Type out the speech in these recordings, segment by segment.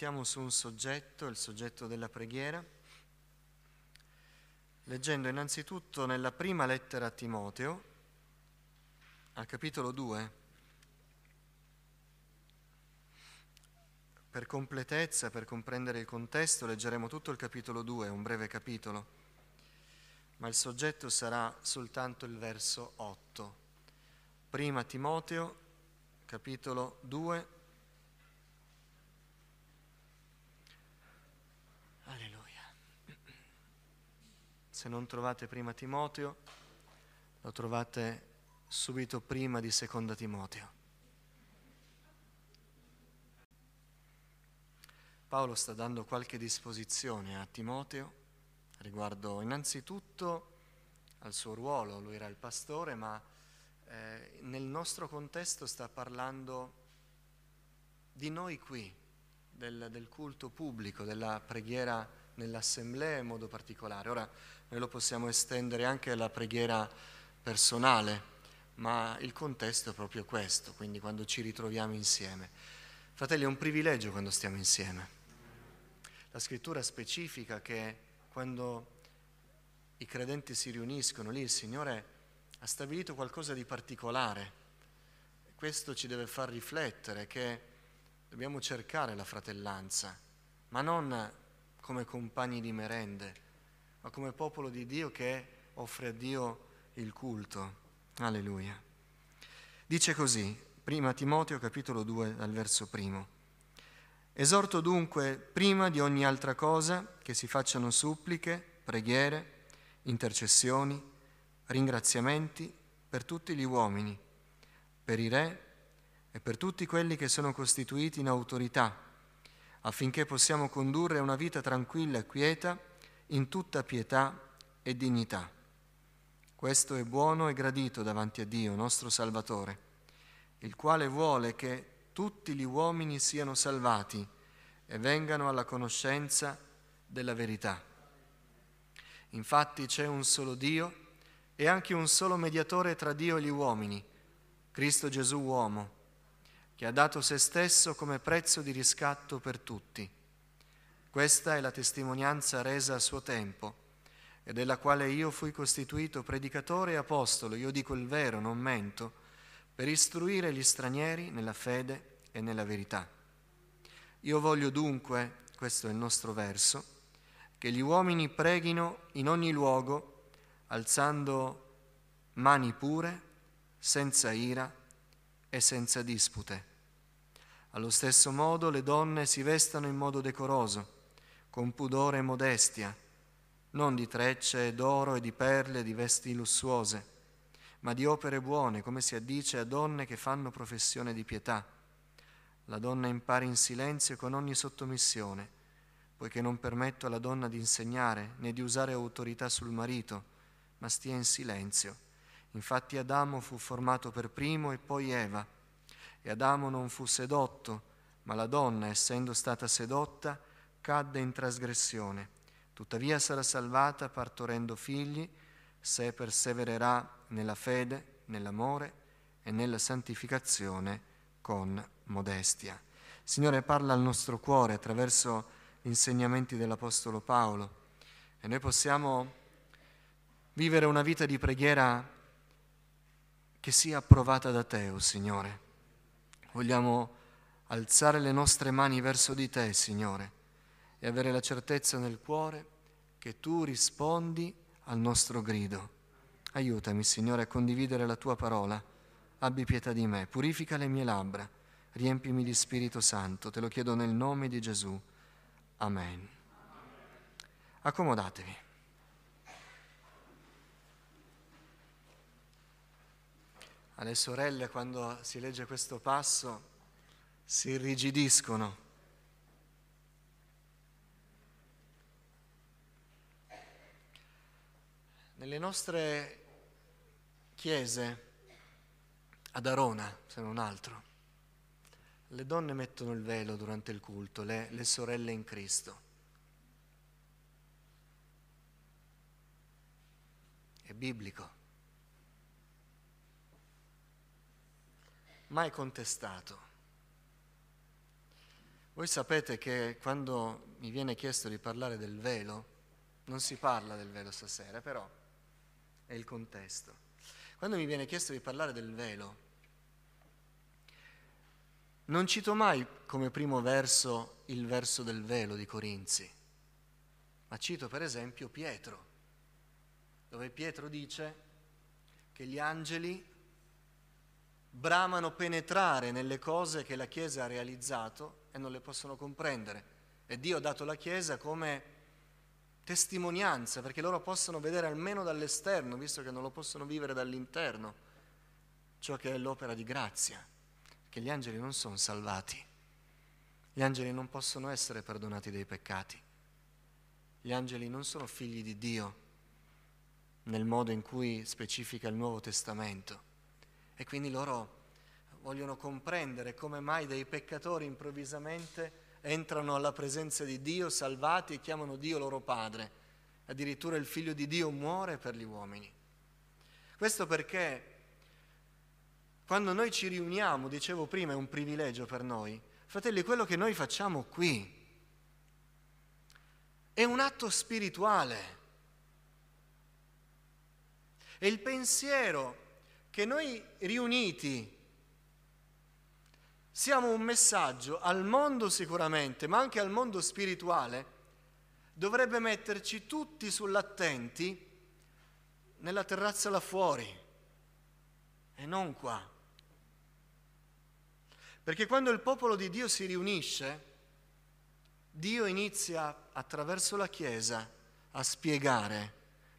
meditiamo su un soggetto, il soggetto della preghiera, leggendo innanzitutto nella prima lettera a Timoteo, al capitolo 2. Per completezza, per comprendere il contesto, leggeremo tutto il capitolo 2, un breve capitolo, ma il soggetto sarà soltanto il verso 8. Prima Timoteo, capitolo 2, Se non trovate prima Timoteo, lo trovate subito prima di seconda Timoteo. Paolo sta dando qualche disposizione a Timoteo riguardo innanzitutto al suo ruolo, lui era il pastore, ma eh, nel nostro contesto sta parlando di noi qui, del, del culto pubblico, della preghiera nell'assemblea in modo particolare. Ora noi lo possiamo estendere anche alla preghiera personale, ma il contesto è proprio questo, quindi quando ci ritroviamo insieme. Fratelli, è un privilegio quando stiamo insieme. La scrittura specifica che quando i credenti si riuniscono lì, il Signore ha stabilito qualcosa di particolare. Questo ci deve far riflettere che dobbiamo cercare la fratellanza, ma non come compagni di merende, ma come popolo di Dio che offre a Dio il culto. Alleluia. Dice così, prima Timoteo capitolo 2 dal verso primo. Esorto dunque prima di ogni altra cosa che si facciano suppliche, preghiere, intercessioni, ringraziamenti per tutti gli uomini, per i re e per tutti quelli che sono costituiti in autorità affinché possiamo condurre una vita tranquilla e quieta in tutta pietà e dignità. Questo è buono e gradito davanti a Dio, nostro Salvatore, il quale vuole che tutti gli uomini siano salvati e vengano alla conoscenza della verità. Infatti c'è un solo Dio e anche un solo mediatore tra Dio e gli uomini, Cristo Gesù uomo che ha dato se stesso come prezzo di riscatto per tutti. Questa è la testimonianza resa a suo tempo e della quale io fui costituito predicatore e apostolo, io dico il vero, non mento, per istruire gli stranieri nella fede e nella verità. Io voglio dunque, questo è il nostro verso, che gli uomini preghino in ogni luogo, alzando mani pure, senza ira e senza dispute allo stesso modo le donne si vestano in modo decoroso, con pudore e modestia, non di trecce d'oro e di perle e di vesti lussuose, ma di opere buone, come si addice a donne che fanno professione di pietà. La donna impari in silenzio con ogni sottomissione, poiché non permetto alla donna di insegnare né di usare autorità sul marito, ma stia in silenzio. Infatti Adamo fu formato per primo e poi Eva e Adamo non fu sedotto, ma la donna, essendo stata sedotta, cadde in trasgressione. Tuttavia sarà salvata partorendo figli se persevererà nella fede, nell'amore e nella santificazione con modestia. Signore parla al nostro cuore attraverso gli insegnamenti dell'Apostolo Paolo e noi possiamo vivere una vita di preghiera che sia approvata da te, oh Signore Vogliamo alzare le nostre mani verso di te, Signore, e avere la certezza nel cuore che tu rispondi al nostro grido. Aiutami, Signore, a condividere la tua parola. Abbi pietà di me, purifica le mie labbra, riempimi di Spirito Santo. Te lo chiedo nel nome di Gesù. Amen. Accomodatevi. Alle sorelle quando si legge questo passo si irrigidiscono. Nelle nostre chiese, ad Arona se non altro, le donne mettono il velo durante il culto, le, le sorelle in Cristo. È biblico. Mai contestato. Voi sapete che quando mi viene chiesto di parlare del velo, non si parla del velo stasera, però è il contesto. Quando mi viene chiesto di parlare del velo, non cito mai come primo verso il verso del velo di Corinzi, ma cito per esempio Pietro, dove Pietro dice che gli angeli bramano penetrare nelle cose che la Chiesa ha realizzato e non le possono comprendere. E Dio ha dato la Chiesa come testimonianza, perché loro possono vedere almeno dall'esterno, visto che non lo possono vivere dall'interno, ciò che è l'opera di grazia, che gli angeli non sono salvati, gli angeli non possono essere perdonati dei peccati, gli angeli non sono figli di Dio nel modo in cui specifica il Nuovo Testamento e quindi loro vogliono comprendere come mai dei peccatori improvvisamente entrano alla presenza di Dio, salvati e chiamano Dio loro Padre. Addirittura il figlio di Dio muore per gli uomini. Questo perché quando noi ci riuniamo, dicevo prima, è un privilegio per noi. Fratelli, quello che noi facciamo qui è un atto spirituale. E il pensiero che noi riuniti siamo un messaggio al mondo sicuramente, ma anche al mondo spirituale, dovrebbe metterci tutti sull'attenti nella terrazza là fuori e non qua. Perché quando il popolo di Dio si riunisce, Dio inizia attraverso la Chiesa a spiegare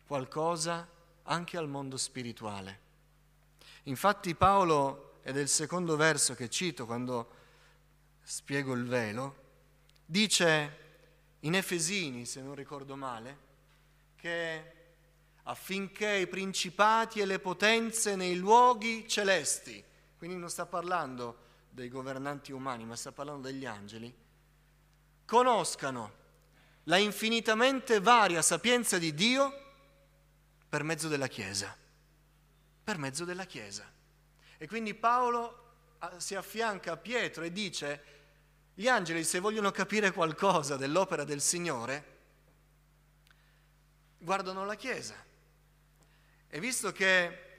qualcosa anche al mondo spirituale. Infatti Paolo ed è il secondo verso che cito quando spiego il velo, dice in Efesini, se non ricordo male, che affinché i principati e le potenze nei luoghi celesti, quindi non sta parlando dei governanti umani, ma sta parlando degli angeli, conoscano la infinitamente varia sapienza di Dio per mezzo della Chiesa. Per mezzo della Chiesa. E quindi Paolo ah, si affianca a Pietro e dice, gli angeli se vogliono capire qualcosa dell'opera del Signore, guardano la Chiesa. E visto che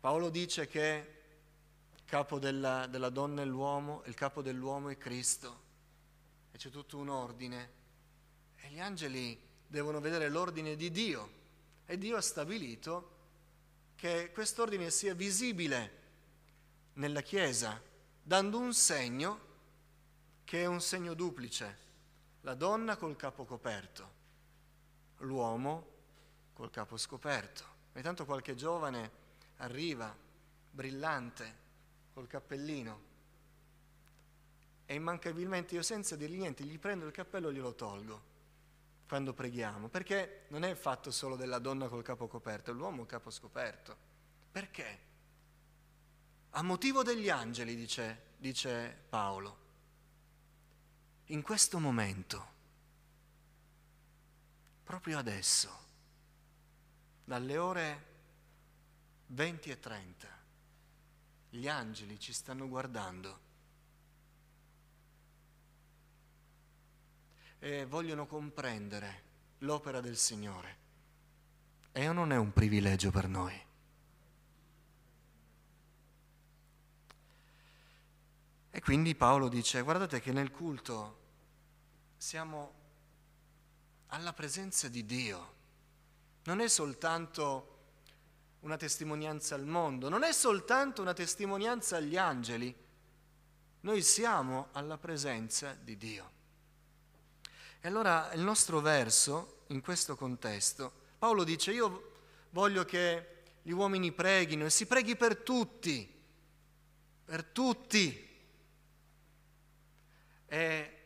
Paolo dice che il capo della, della donna è l'uomo, il capo dell'uomo è Cristo, e c'è tutto un ordine, e gli angeli devono vedere l'ordine di Dio, e Dio ha stabilito che quest'ordine sia visibile nella Chiesa, dando un segno che è un segno duplice, la donna col capo coperto, l'uomo col capo scoperto. E tanto qualche giovane arriva brillante col cappellino. E immancabilmente io senza dirgli niente gli prendo il cappello e glielo tolgo quando preghiamo, perché non è fatto solo della donna col capo coperto, è l'uomo capo scoperto. Perché? a motivo degli angeli, dice, dice Paolo. In questo momento, proprio adesso, dalle ore 20 e 30, gli angeli ci stanno guardando e vogliono comprendere l'opera del Signore. E non è un privilegio per noi. E quindi Paolo dice, guardate che nel culto siamo alla presenza di Dio. Non è soltanto una testimonianza al mondo, non è soltanto una testimonianza agli angeli, noi siamo alla presenza di Dio. E allora il nostro verso, in questo contesto, Paolo dice, io voglio che gli uomini preghino e si preghi per tutti, per tutti, e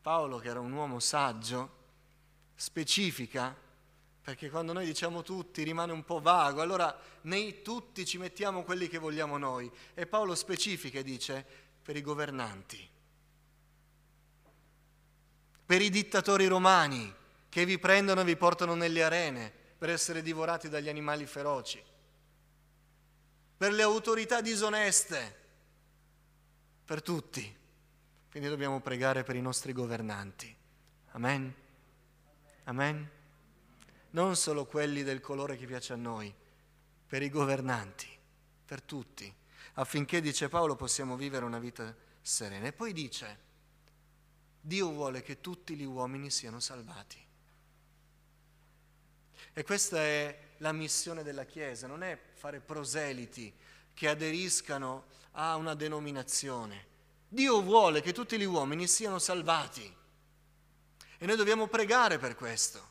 Paolo, che era un uomo saggio, specifica, perché quando noi diciamo tutti rimane un po' vago, allora nei tutti ci mettiamo quelli che vogliamo noi. E Paolo specifica e dice per i governanti, per i dittatori romani che vi prendono e vi portano nelle arene per essere divorati dagli animali feroci, per le autorità disoneste, per tutti Quindi dobbiamo pregare per i nostri governanti. Amen. Amen. Non solo quelli del colore che piace a noi, per i governanti, per tutti, affinché, dice Paolo, possiamo vivere una vita serena. E poi dice, Dio vuole che tutti gli uomini siano salvati. E questa è la missione della Chiesa, non è fare proseliti che aderiscano a una denominazione. Dio vuole che tutti gli uomini siano salvati. E noi dobbiamo pregare per questo.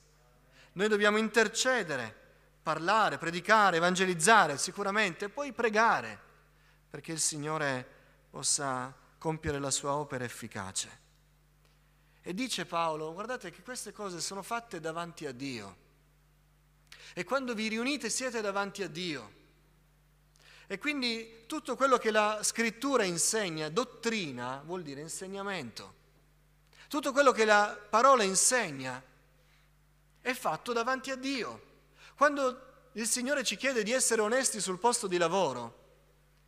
Noi dobbiamo intercedere, parlare, predicare, evangelizzare sicuramente, e poi pregare perché il Signore possa compiere la sua opera efficace. E dice Paolo, guardate che queste cose sono fatte davanti a Dio. E quando vi riunite siete davanti a Dio. E quindi tutto quello che la scrittura insegna, dottrina, vuol dire insegnamento. Tutto quello che la parola insegna è fatto davanti a Dio. Quando il Signore ci chiede di essere onesti sul posto di lavoro,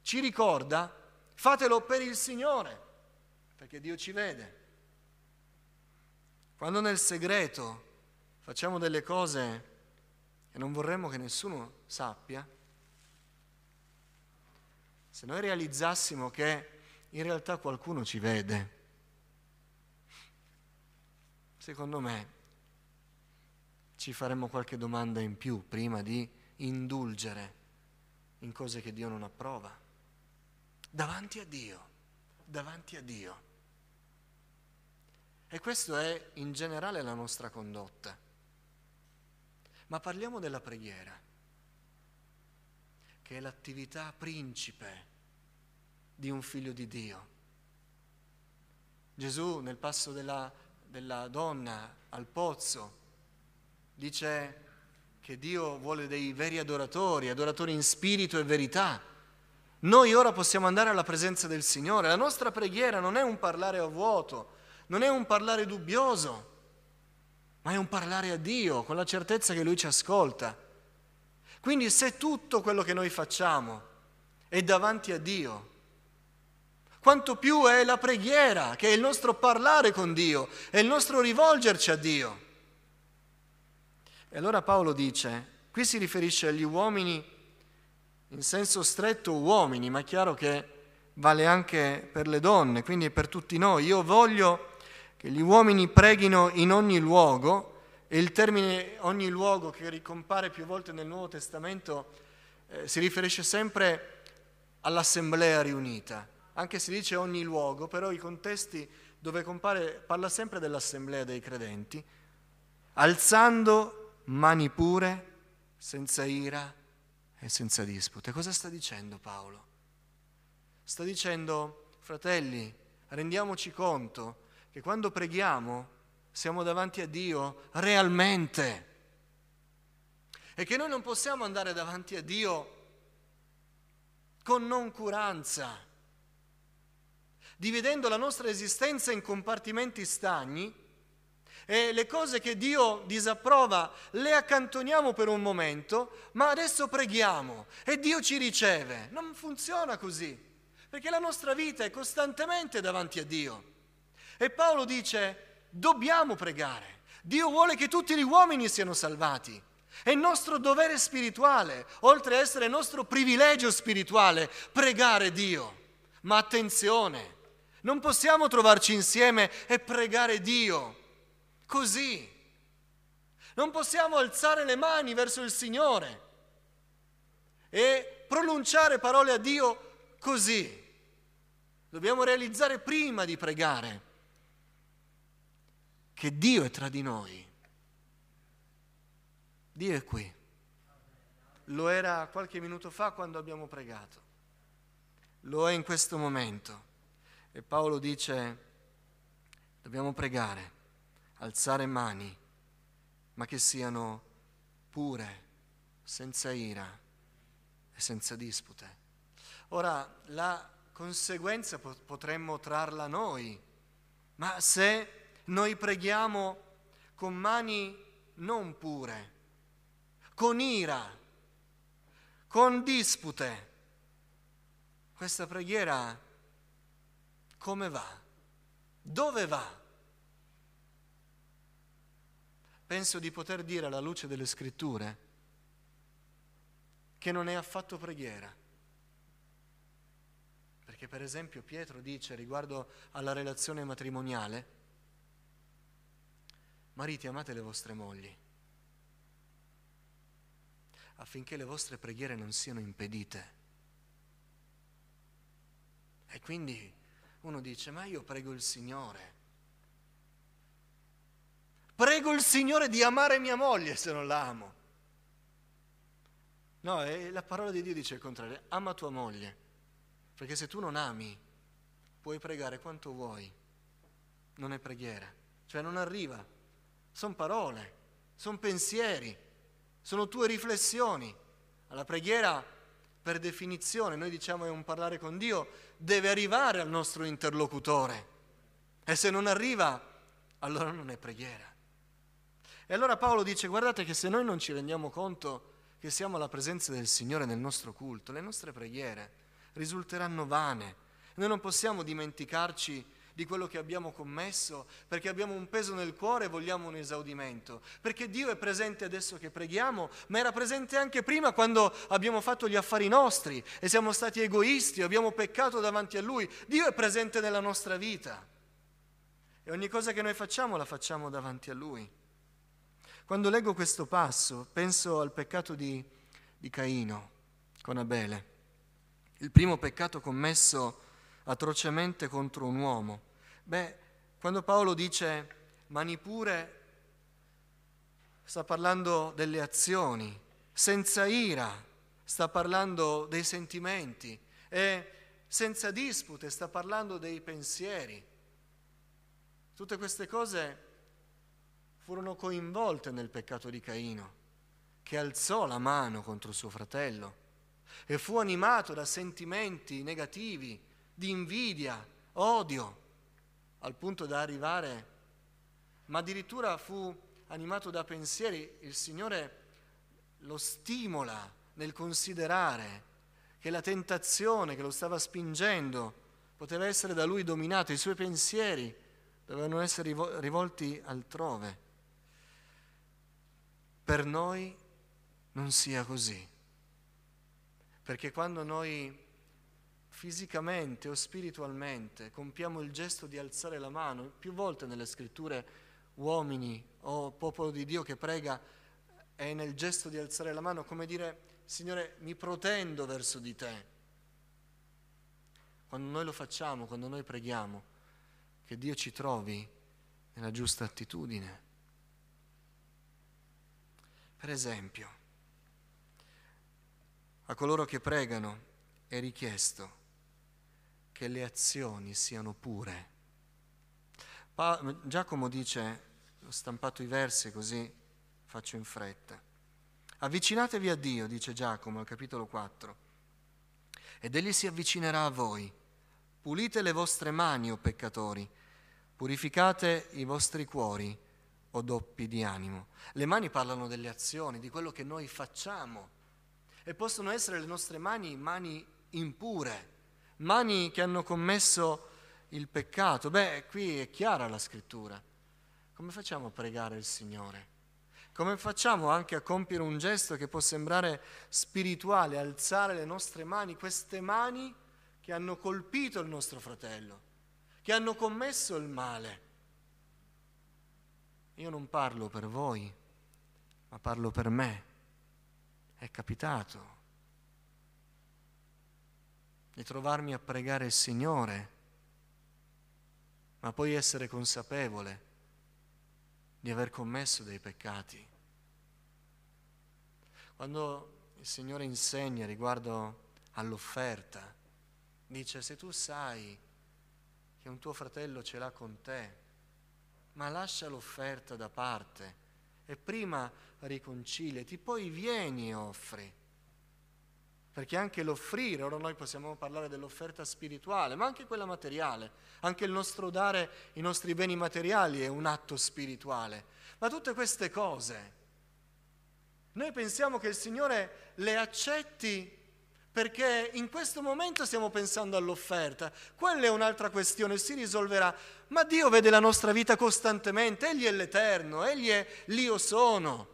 ci ricorda, fatelo per il Signore, perché Dio ci vede. Quando nel segreto facciamo delle cose e non vorremmo che nessuno sappia, se noi realizzassimo che in realtà qualcuno ci vede, secondo me ci faremmo qualche domanda in più prima di indulgere in cose che Dio non approva. Davanti a Dio, davanti a Dio. E questo è in generale la nostra condotta. Ma parliamo della preghiera, che è l'attività principe di un figlio di Dio. Gesù nel passo della, della donna al pozzo dice che Dio vuole dei veri adoratori, adoratori in spirito e verità. Noi ora possiamo andare alla presenza del Signore. La nostra preghiera non è un parlare a vuoto, non è un parlare dubbioso ma è un parlare a Dio con la certezza che Lui ci ascolta. Quindi se tutto quello che noi facciamo è davanti a Dio, quanto più è la preghiera, che è il nostro parlare con Dio, è il nostro rivolgerci a Dio. E allora Paolo dice, qui si riferisce agli uomini in senso stretto uomini, ma è chiaro che vale anche per le donne, quindi per tutti noi. Io voglio che gli uomini preghino in ogni luogo, e il termine ogni luogo che ricompare più volte nel Nuovo Testamento eh, si riferisce sempre all'assemblea riunita, anche se dice ogni luogo, però i contesti dove compare parla sempre dell'assemblea dei credenti, alzando mani pure, senza ira e senza dispute. Cosa sta dicendo Paolo? Sta dicendo, fratelli, rendiamoci conto che quando preghiamo siamo davanti a Dio realmente e che noi non possiamo andare davanti a Dio con noncuranza, dividendo la nostra esistenza in compartimenti stagni e le cose che Dio disapprova le accantoniamo per un momento, ma adesso preghiamo e Dio ci riceve. Non funziona così, perché la nostra vita è costantemente davanti a Dio. E Paolo dice, dobbiamo pregare. Dio vuole che tutti gli uomini siano salvati. È nostro dovere spirituale, oltre a essere nostro privilegio spirituale, pregare Dio. Ma attenzione, non possiamo trovarci insieme e pregare Dio così. Non possiamo alzare le mani verso il Signore e pronunciare parole a Dio così. Dobbiamo realizzare prima di pregare che Dio è tra di noi. Dio è qui. Lo era qualche minuto fa quando abbiamo pregato. Lo è in questo momento. E Paolo dice, dobbiamo pregare, alzare mani, ma che siano pure, senza ira e senza dispute. Ora, la conseguenza potremmo trarla noi, ma se noi preghiamo con mani non pure, con ira, con dispute. Questa preghiera come va? Dove va? Penso di poter dire alla luce delle scritture che non è affatto preghiera. Perché per esempio Pietro dice riguardo alla relazione matrimoniale, mariti amate le vostre mogli affinché le vostre preghiere non siano impedite. E quindi uno dice, ma io prego il Signore. Prego il Signore di amare mia moglie se non la amo. No, la parola di Dio dice il contrario, ama tua moglie, perché se tu non ami, puoi pregare quanto vuoi, non è preghiera, cioè non arriva, sono parole, sono pensieri, sono tue riflessioni. La preghiera, per definizione, noi diciamo è un parlare con Dio, deve arrivare al nostro interlocutore. E se non arriva, allora non è preghiera. E allora Paolo dice, guardate che se noi non ci rendiamo conto che siamo alla presenza del Signore nel nostro culto, le nostre preghiere risulteranno vane. Noi non possiamo dimenticarci di quello che abbiamo commesso, perché abbiamo un peso nel cuore e vogliamo un esaudimento, perché Dio è presente adesso che preghiamo, ma era presente anche prima quando abbiamo fatto gli affari nostri e siamo stati egoisti, abbiamo peccato davanti a Lui. Dio è presente nella nostra vita e ogni cosa che noi facciamo la facciamo davanti a Lui. Quando leggo questo passo penso al peccato di, di Caino con Abele, il primo peccato commesso atrocemente contro un uomo. Beh, quando Paolo dice mani pure, sta parlando delle azioni, senza ira, sta parlando dei sentimenti e senza dispute sta parlando dei pensieri. Tutte queste cose furono coinvolte nel peccato di Caino, che alzò la mano contro suo fratello e fu animato da sentimenti negativi, di invidia, odio, al punto da arrivare, ma addirittura fu animato da pensieri, il Signore lo stimola nel considerare che la tentazione che lo stava spingendo poteva essere da lui dominata, i suoi pensieri dovevano essere rivolti altrove. Per noi non sia così, perché quando noi fisicamente o spiritualmente compiamo il gesto di alzare la mano, più volte nelle scritture uomini o popolo di Dio che prega è nel gesto di alzare la mano come dire Signore mi protendo verso di te. Quando noi lo facciamo, quando noi preghiamo, che Dio ci trovi nella giusta attitudine. Per esempio, a coloro che pregano è richiesto che le azioni siano pure. Pa- Giacomo dice, ho stampato i versi così faccio in fretta. Avvicinatevi a Dio, dice Giacomo al capitolo 4, ed egli si avvicinerà a voi. Pulite le vostre mani, o peccatori, purificate i vostri cuori, o doppi di animo. Le mani parlano delle azioni, di quello che noi facciamo, e possono essere le nostre mani mani impure mani che hanno commesso il peccato. Beh, qui è chiara la scrittura. Come facciamo a pregare il Signore? Come facciamo anche a compiere un gesto che può sembrare spirituale, alzare le nostre mani, queste mani che hanno colpito il nostro fratello, che hanno commesso il male? Io non parlo per voi, ma parlo per me. È capitato di trovarmi a pregare il Signore, ma poi essere consapevole di aver commesso dei peccati. Quando il Signore insegna riguardo all'offerta, dice se tu sai che un tuo fratello ce l'ha con te, ma lascia l'offerta da parte e prima riconciliati, poi vieni e offri perché anche l'offrire, ora noi possiamo parlare dell'offerta spirituale, ma anche quella materiale, anche il nostro dare i nostri beni materiali è un atto spirituale. Ma tutte queste cose, noi pensiamo che il Signore le accetti perché in questo momento stiamo pensando all'offerta, quella è un'altra questione, si risolverà, ma Dio vede la nostra vita costantemente, Egli è l'Eterno, Egli è l'Io sono.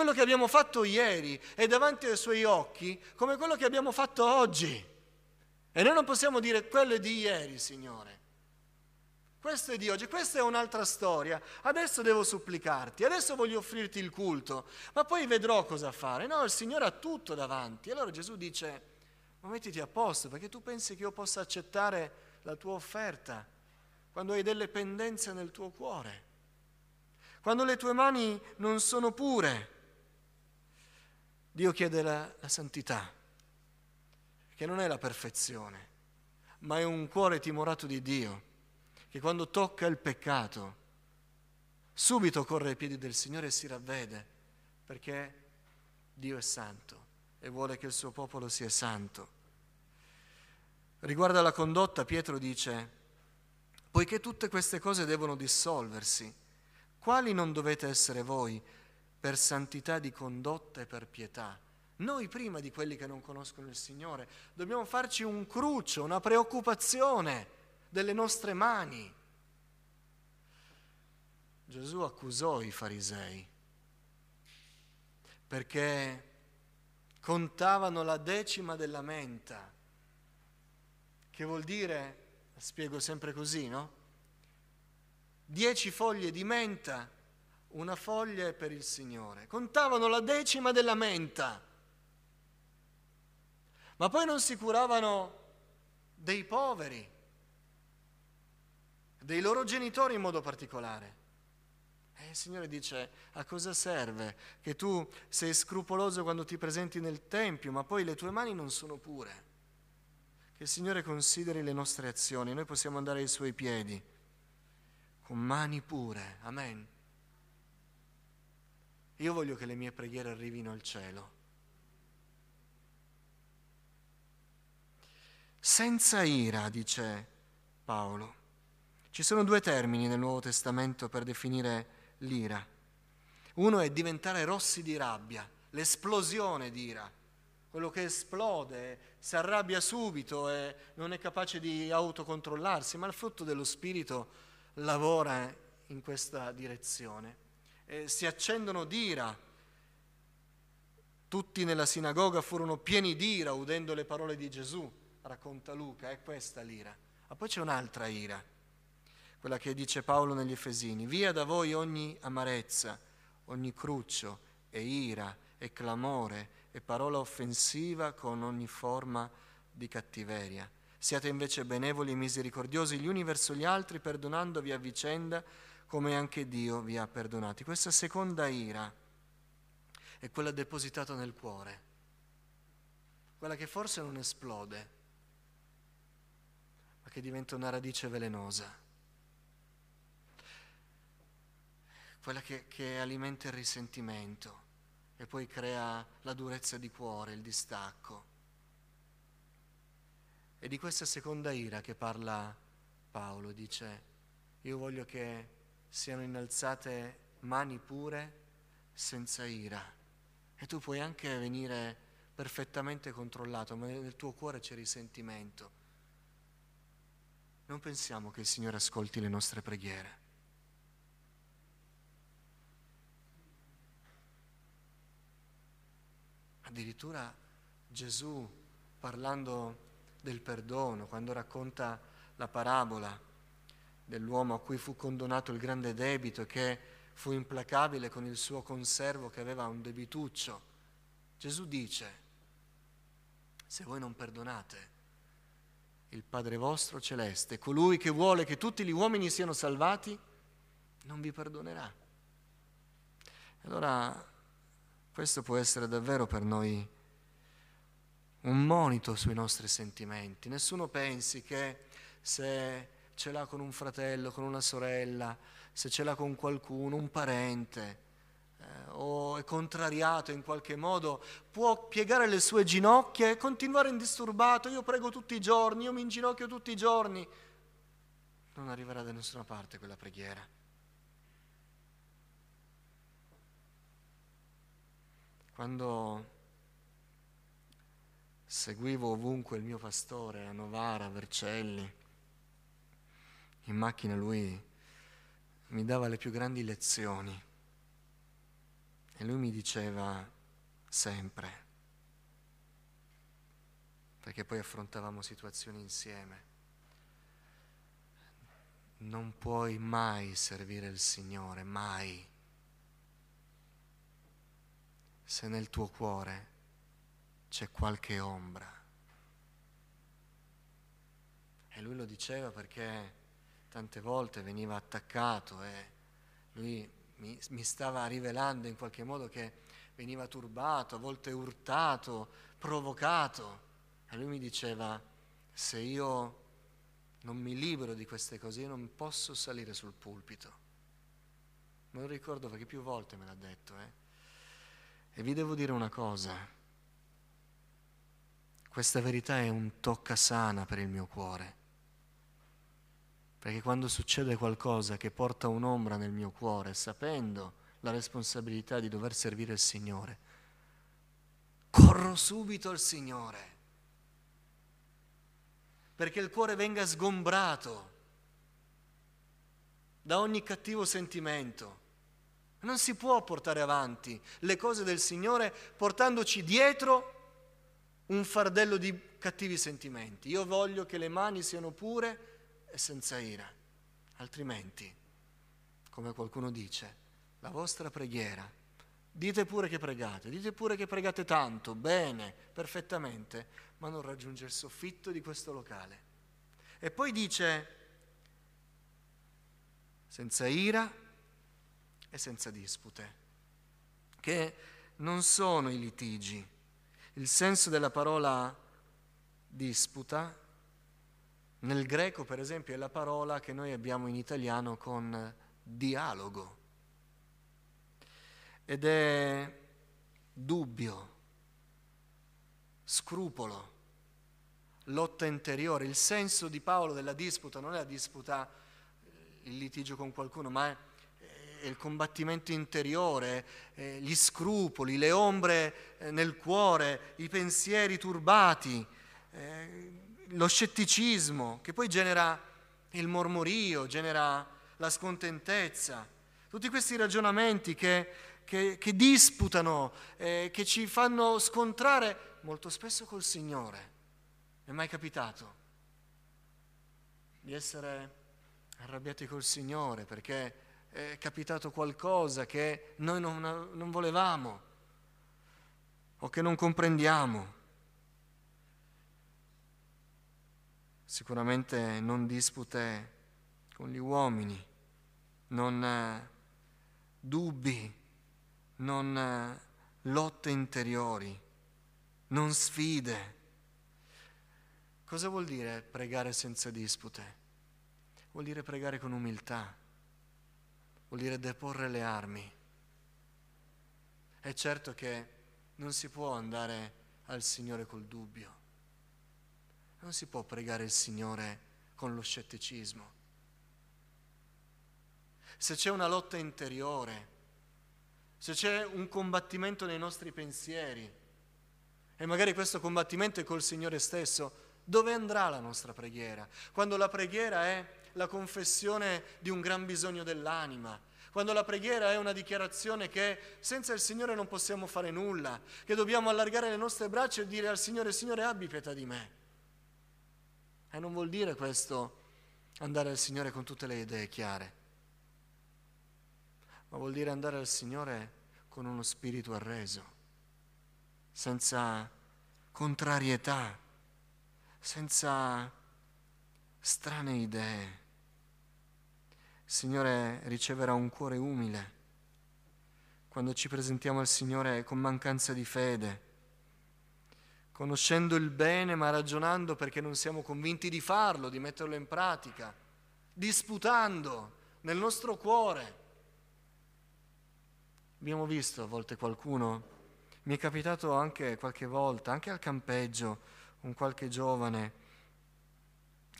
Quello che abbiamo fatto ieri è davanti ai Suoi occhi come quello che abbiamo fatto oggi. E noi non possiamo dire quello è di ieri, Signore. Questo è di oggi, questa è un'altra storia. Adesso devo supplicarti, adesso voglio offrirti il culto, ma poi vedrò cosa fare. No, il Signore ha tutto davanti. Allora Gesù dice, ma mettiti a posto perché tu pensi che io possa accettare la tua offerta quando hai delle pendenze nel tuo cuore, quando le tue mani non sono pure. Dio chiede la, la santità, che non è la perfezione, ma è un cuore timorato di Dio, che quando tocca il peccato, subito corre ai piedi del Signore e si ravvede, perché Dio è santo e vuole che il suo popolo sia santo. Riguardo alla condotta, Pietro dice, poiché tutte queste cose devono dissolversi, quali non dovete essere voi per santità di condotta e per pietà? Noi prima di quelli che non conoscono il Signore dobbiamo farci un cruccio, una preoccupazione delle nostre mani. Gesù accusò i farisei perché contavano la decima della menta, che vuol dire, spiego sempre così, no? Dieci foglie di menta, una foglia è per il Signore. Contavano la decima della menta, ma poi non si curavano dei poveri, dei loro genitori in modo particolare. E il Signore dice, a cosa serve che tu sei scrupoloso quando ti presenti nel Tempio, ma poi le tue mani non sono pure? Che il Signore consideri le nostre azioni, noi possiamo andare ai Suoi piedi con mani pure. Amen. Io voglio che le mie preghiere arrivino al cielo. Senza ira, dice Paolo. Ci sono due termini nel Nuovo Testamento per definire l'ira. Uno è diventare rossi di rabbia, l'esplosione di ira, quello che esplode, si arrabbia subito e non è capace di autocontrollarsi, ma il frutto dello Spirito lavora in questa direzione. E si accendono d'ira. Tutti nella sinagoga furono pieni d'ira udendo le parole di Gesù, racconta Luca, è questa l'ira. Ma poi c'è un'altra ira quella che dice Paolo negli Efesini, via da voi ogni amarezza, ogni cruccio e ira e clamore e parola offensiva con ogni forma di cattiveria. Siate invece benevoli e misericordiosi gli uni verso gli altri, perdonandovi a vicenda come anche Dio vi ha perdonati. Questa seconda ira è quella depositata nel cuore, quella che forse non esplode, ma che diventa una radice velenosa. quella che, che alimenta il risentimento e poi crea la durezza di cuore, il distacco. E di questa seconda ira che parla Paolo, dice, io voglio che siano innalzate mani pure senza ira. E tu puoi anche venire perfettamente controllato, ma nel tuo cuore c'è risentimento. Non pensiamo che il Signore ascolti le nostre preghiere. Addirittura Gesù, parlando del perdono, quando racconta la parabola dell'uomo a cui fu condonato il grande debito e che fu implacabile con il suo conservo che aveva un debituccio, Gesù dice, se voi non perdonate, il Padre vostro celeste, colui che vuole che tutti gli uomini siano salvati, non vi perdonerà. Allora questo può essere davvero per noi un monito sui nostri sentimenti. Nessuno pensi che se ce l'ha con un fratello, con una sorella, se ce l'ha con qualcuno, un parente, eh, o è contrariato in qualche modo, può piegare le sue ginocchia e continuare indisturbato. Io prego tutti i giorni, io mi inginocchio tutti i giorni. Non arriverà da nessuna parte quella preghiera. Quando seguivo ovunque il mio pastore, a Novara, a Vercelli. In macchina lui mi dava le più grandi lezioni e lui mi diceva sempre, perché poi affrontavamo situazioni insieme, non puoi mai servire il Signore, mai, se nel tuo cuore c'è qualche ombra. E lui lo diceva perché tante volte veniva attaccato e lui mi, mi, stava rivelando in qualche modo che veniva turbato, a volte urtato, provocato. E lui mi diceva, se io non mi libero di queste cose, io non posso salire sul pulpito. Me lo ricordo perché più volte me l'ha detto. Eh? E vi devo dire una cosa, questa verità è un tocca sana per il mio cuore. Perché quando succede qualcosa che porta un'ombra nel mio cuore, sapendo la responsabilità di dover servire il Signore, corro subito al Signore. Perché il cuore venga sgombrato da ogni cattivo sentimento. Non si può portare avanti le cose del Signore portandoci dietro un fardello di cattivi sentimenti. Io voglio che le mani siano pure e senza ira. Altrimenti, come qualcuno dice, la vostra preghiera, dite pure che pregate, dite pure che pregate tanto, bene, perfettamente, ma non raggiunge il soffitto di questo locale. E poi dice, senza ira e senza dispute, che non sono i litigi. Il senso della parola disputa nel greco, per esempio, è la parola che noi abbiamo in italiano con dialogo ed è dubbio, scrupolo, lotta interiore. Il senso di Paolo della disputa non è la disputa, il litigio con qualcuno, ma è il combattimento interiore, gli scrupoli, le ombre eh, nel cuore, i pensieri turbati. Eh, lo scetticismo che poi genera il mormorio, genera la scontentezza, tutti questi ragionamenti che, che, che disputano, eh, che ci fanno scontrare molto spesso col Signore. È mai capitato di essere arrabbiati col Signore perché è capitato qualcosa che noi non, non volevamo o che non comprendiamo? Sicuramente non dispute con gli uomini, non eh, dubbi, non eh, lotte interiori, non sfide. Cosa vuol dire pregare senza dispute? Vuol dire pregare con umiltà, vuol dire deporre le armi. È certo che non si può andare al Signore col dubbio non si può pregare il Signore con lo scetticismo. Se c'è una lotta interiore, se c'è un combattimento nei nostri pensieri, e magari questo combattimento è col Signore stesso, dove andrà la nostra preghiera? Quando la preghiera è la confessione di un gran bisogno dell'anima, quando la preghiera è una dichiarazione che senza il Signore non possiamo fare nulla, che dobbiamo allargare le nostre braccia e dire al Signore, Signore abbi pietà di me. E non vuol dire questo andare al Signore con tutte le idee chiare, ma vuol dire andare al Signore con uno spirito arreso, senza contrarietà, senza strane idee. Il Signore riceverà un cuore umile quando ci presentiamo al Signore con mancanza di fede conoscendo il bene ma ragionando perché non siamo convinti di farlo, di metterlo in pratica, disputando nel nostro cuore. Abbiamo visto a volte qualcuno, mi è capitato anche qualche volta, anche al campeggio, un qualche giovane,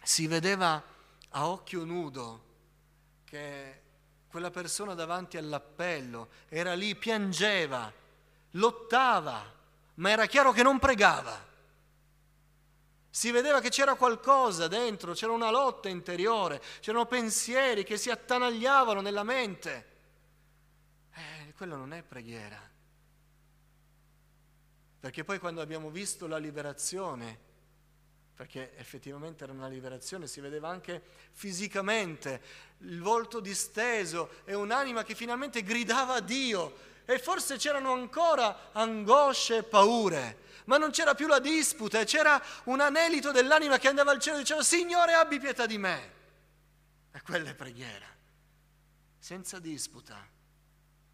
si vedeva a occhio nudo che quella persona davanti all'appello era lì, piangeva, lottava ma era chiaro che non pregava. Si vedeva che c'era qualcosa dentro, c'era una lotta interiore, c'erano pensieri che si attanagliavano nella mente. Eh, quello non è preghiera. Perché poi quando abbiamo visto la liberazione, perché effettivamente era una liberazione, si vedeva anche fisicamente il volto disteso e un'anima che finalmente gridava a Dio e forse c'erano ancora angosce e paure, ma non c'era più la disputa, c'era un anelito dell'anima che andava al cielo e diceva Signore abbi pietà di me. E quella è preghiera, senza disputa,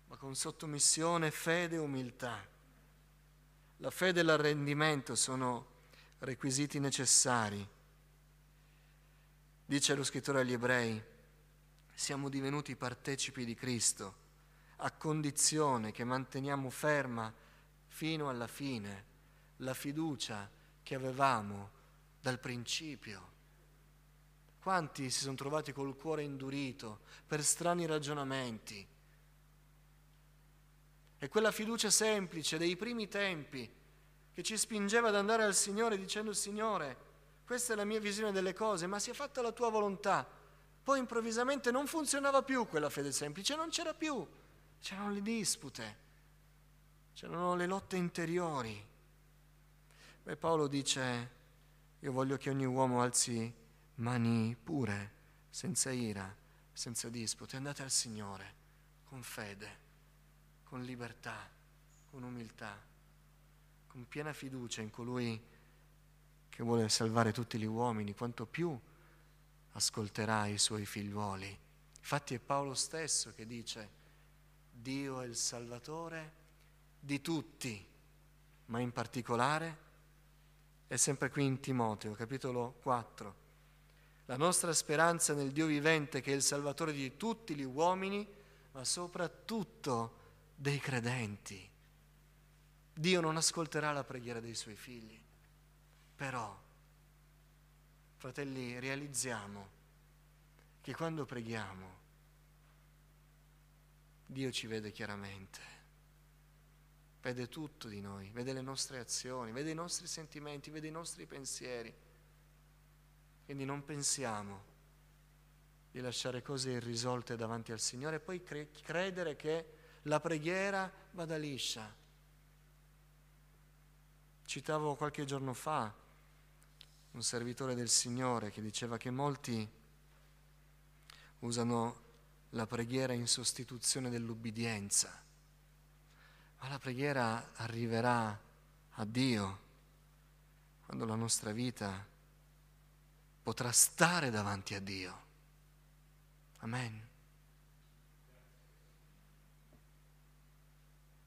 ma con sottomissione, fede e umiltà. La fede e l'arrendimento sono requisiti necessari. Dice lo scrittore agli ebrei, siamo divenuti partecipi di Cristo a condizione che manteniamo ferma fino alla fine la fiducia che avevamo dal principio. Quanti si sono trovati col cuore indurito per strani ragionamenti? E quella fiducia semplice dei primi tempi che ci spingeva ad andare al Signore dicendo Signore, questa è la mia visione delle cose, ma sia fatta la tua volontà. Poi improvvisamente non funzionava più quella fede semplice, non c'era più c'erano le dispute, c'erano le lotte interiori. Beh, Paolo dice, io voglio che ogni uomo alzi mani pure, senza ira, senza dispute. Andate al Signore con fede, con libertà, con umiltà, con piena fiducia in colui che vuole salvare tutti gli uomini, quanto più ascolterà i suoi figliuoli. Infatti è Paolo stesso che dice, Dio è il Salvatore di tutti, ma in particolare è sempre qui in Timoteo, capitolo 4. La nostra speranza nel Dio vivente che è il Salvatore di tutti gli uomini, ma soprattutto dei credenti. Dio non ascolterà la preghiera dei suoi figli, però, fratelli, realizziamo che quando preghiamo Dio ci vede chiaramente, vede tutto di noi, vede le nostre azioni, vede i nostri sentimenti, vede i nostri pensieri. Quindi non pensiamo di lasciare cose irrisolte davanti al Signore e poi cre- credere che la preghiera vada liscia. Citavo qualche giorno fa un servitore del Signore che diceva che molti usano la preghiera in sostituzione dell'ubbidienza, ma la preghiera arriverà a Dio quando la nostra vita potrà stare davanti a Dio. Amen.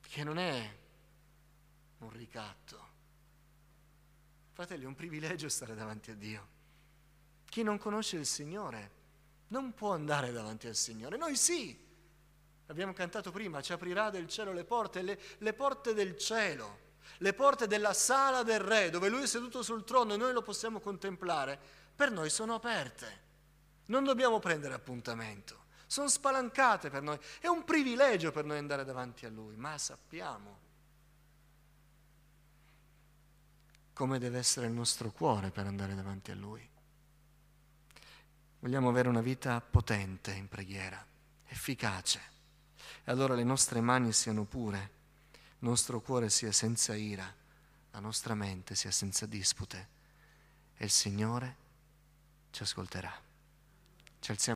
Che non è un ricatto. Fratelli, è un privilegio stare davanti a Dio. Chi non conosce il Signore non può andare davanti al Signore. Noi sì, abbiamo cantato prima, ci aprirà del cielo le porte, le, le porte del cielo, le porte della sala del Re, dove Lui è seduto sul trono e noi lo possiamo contemplare, per noi sono aperte. Non dobbiamo prendere appuntamento, sono spalancate per noi. È un privilegio per noi andare davanti a Lui, ma sappiamo come deve essere il nostro cuore per andare davanti a Lui. Vogliamo avere una vita potente in preghiera, efficace. E allora le nostre mani siano pure, il nostro cuore sia senza ira, la nostra mente sia senza dispute. E il Signore ci ascolterà. Ci alziamo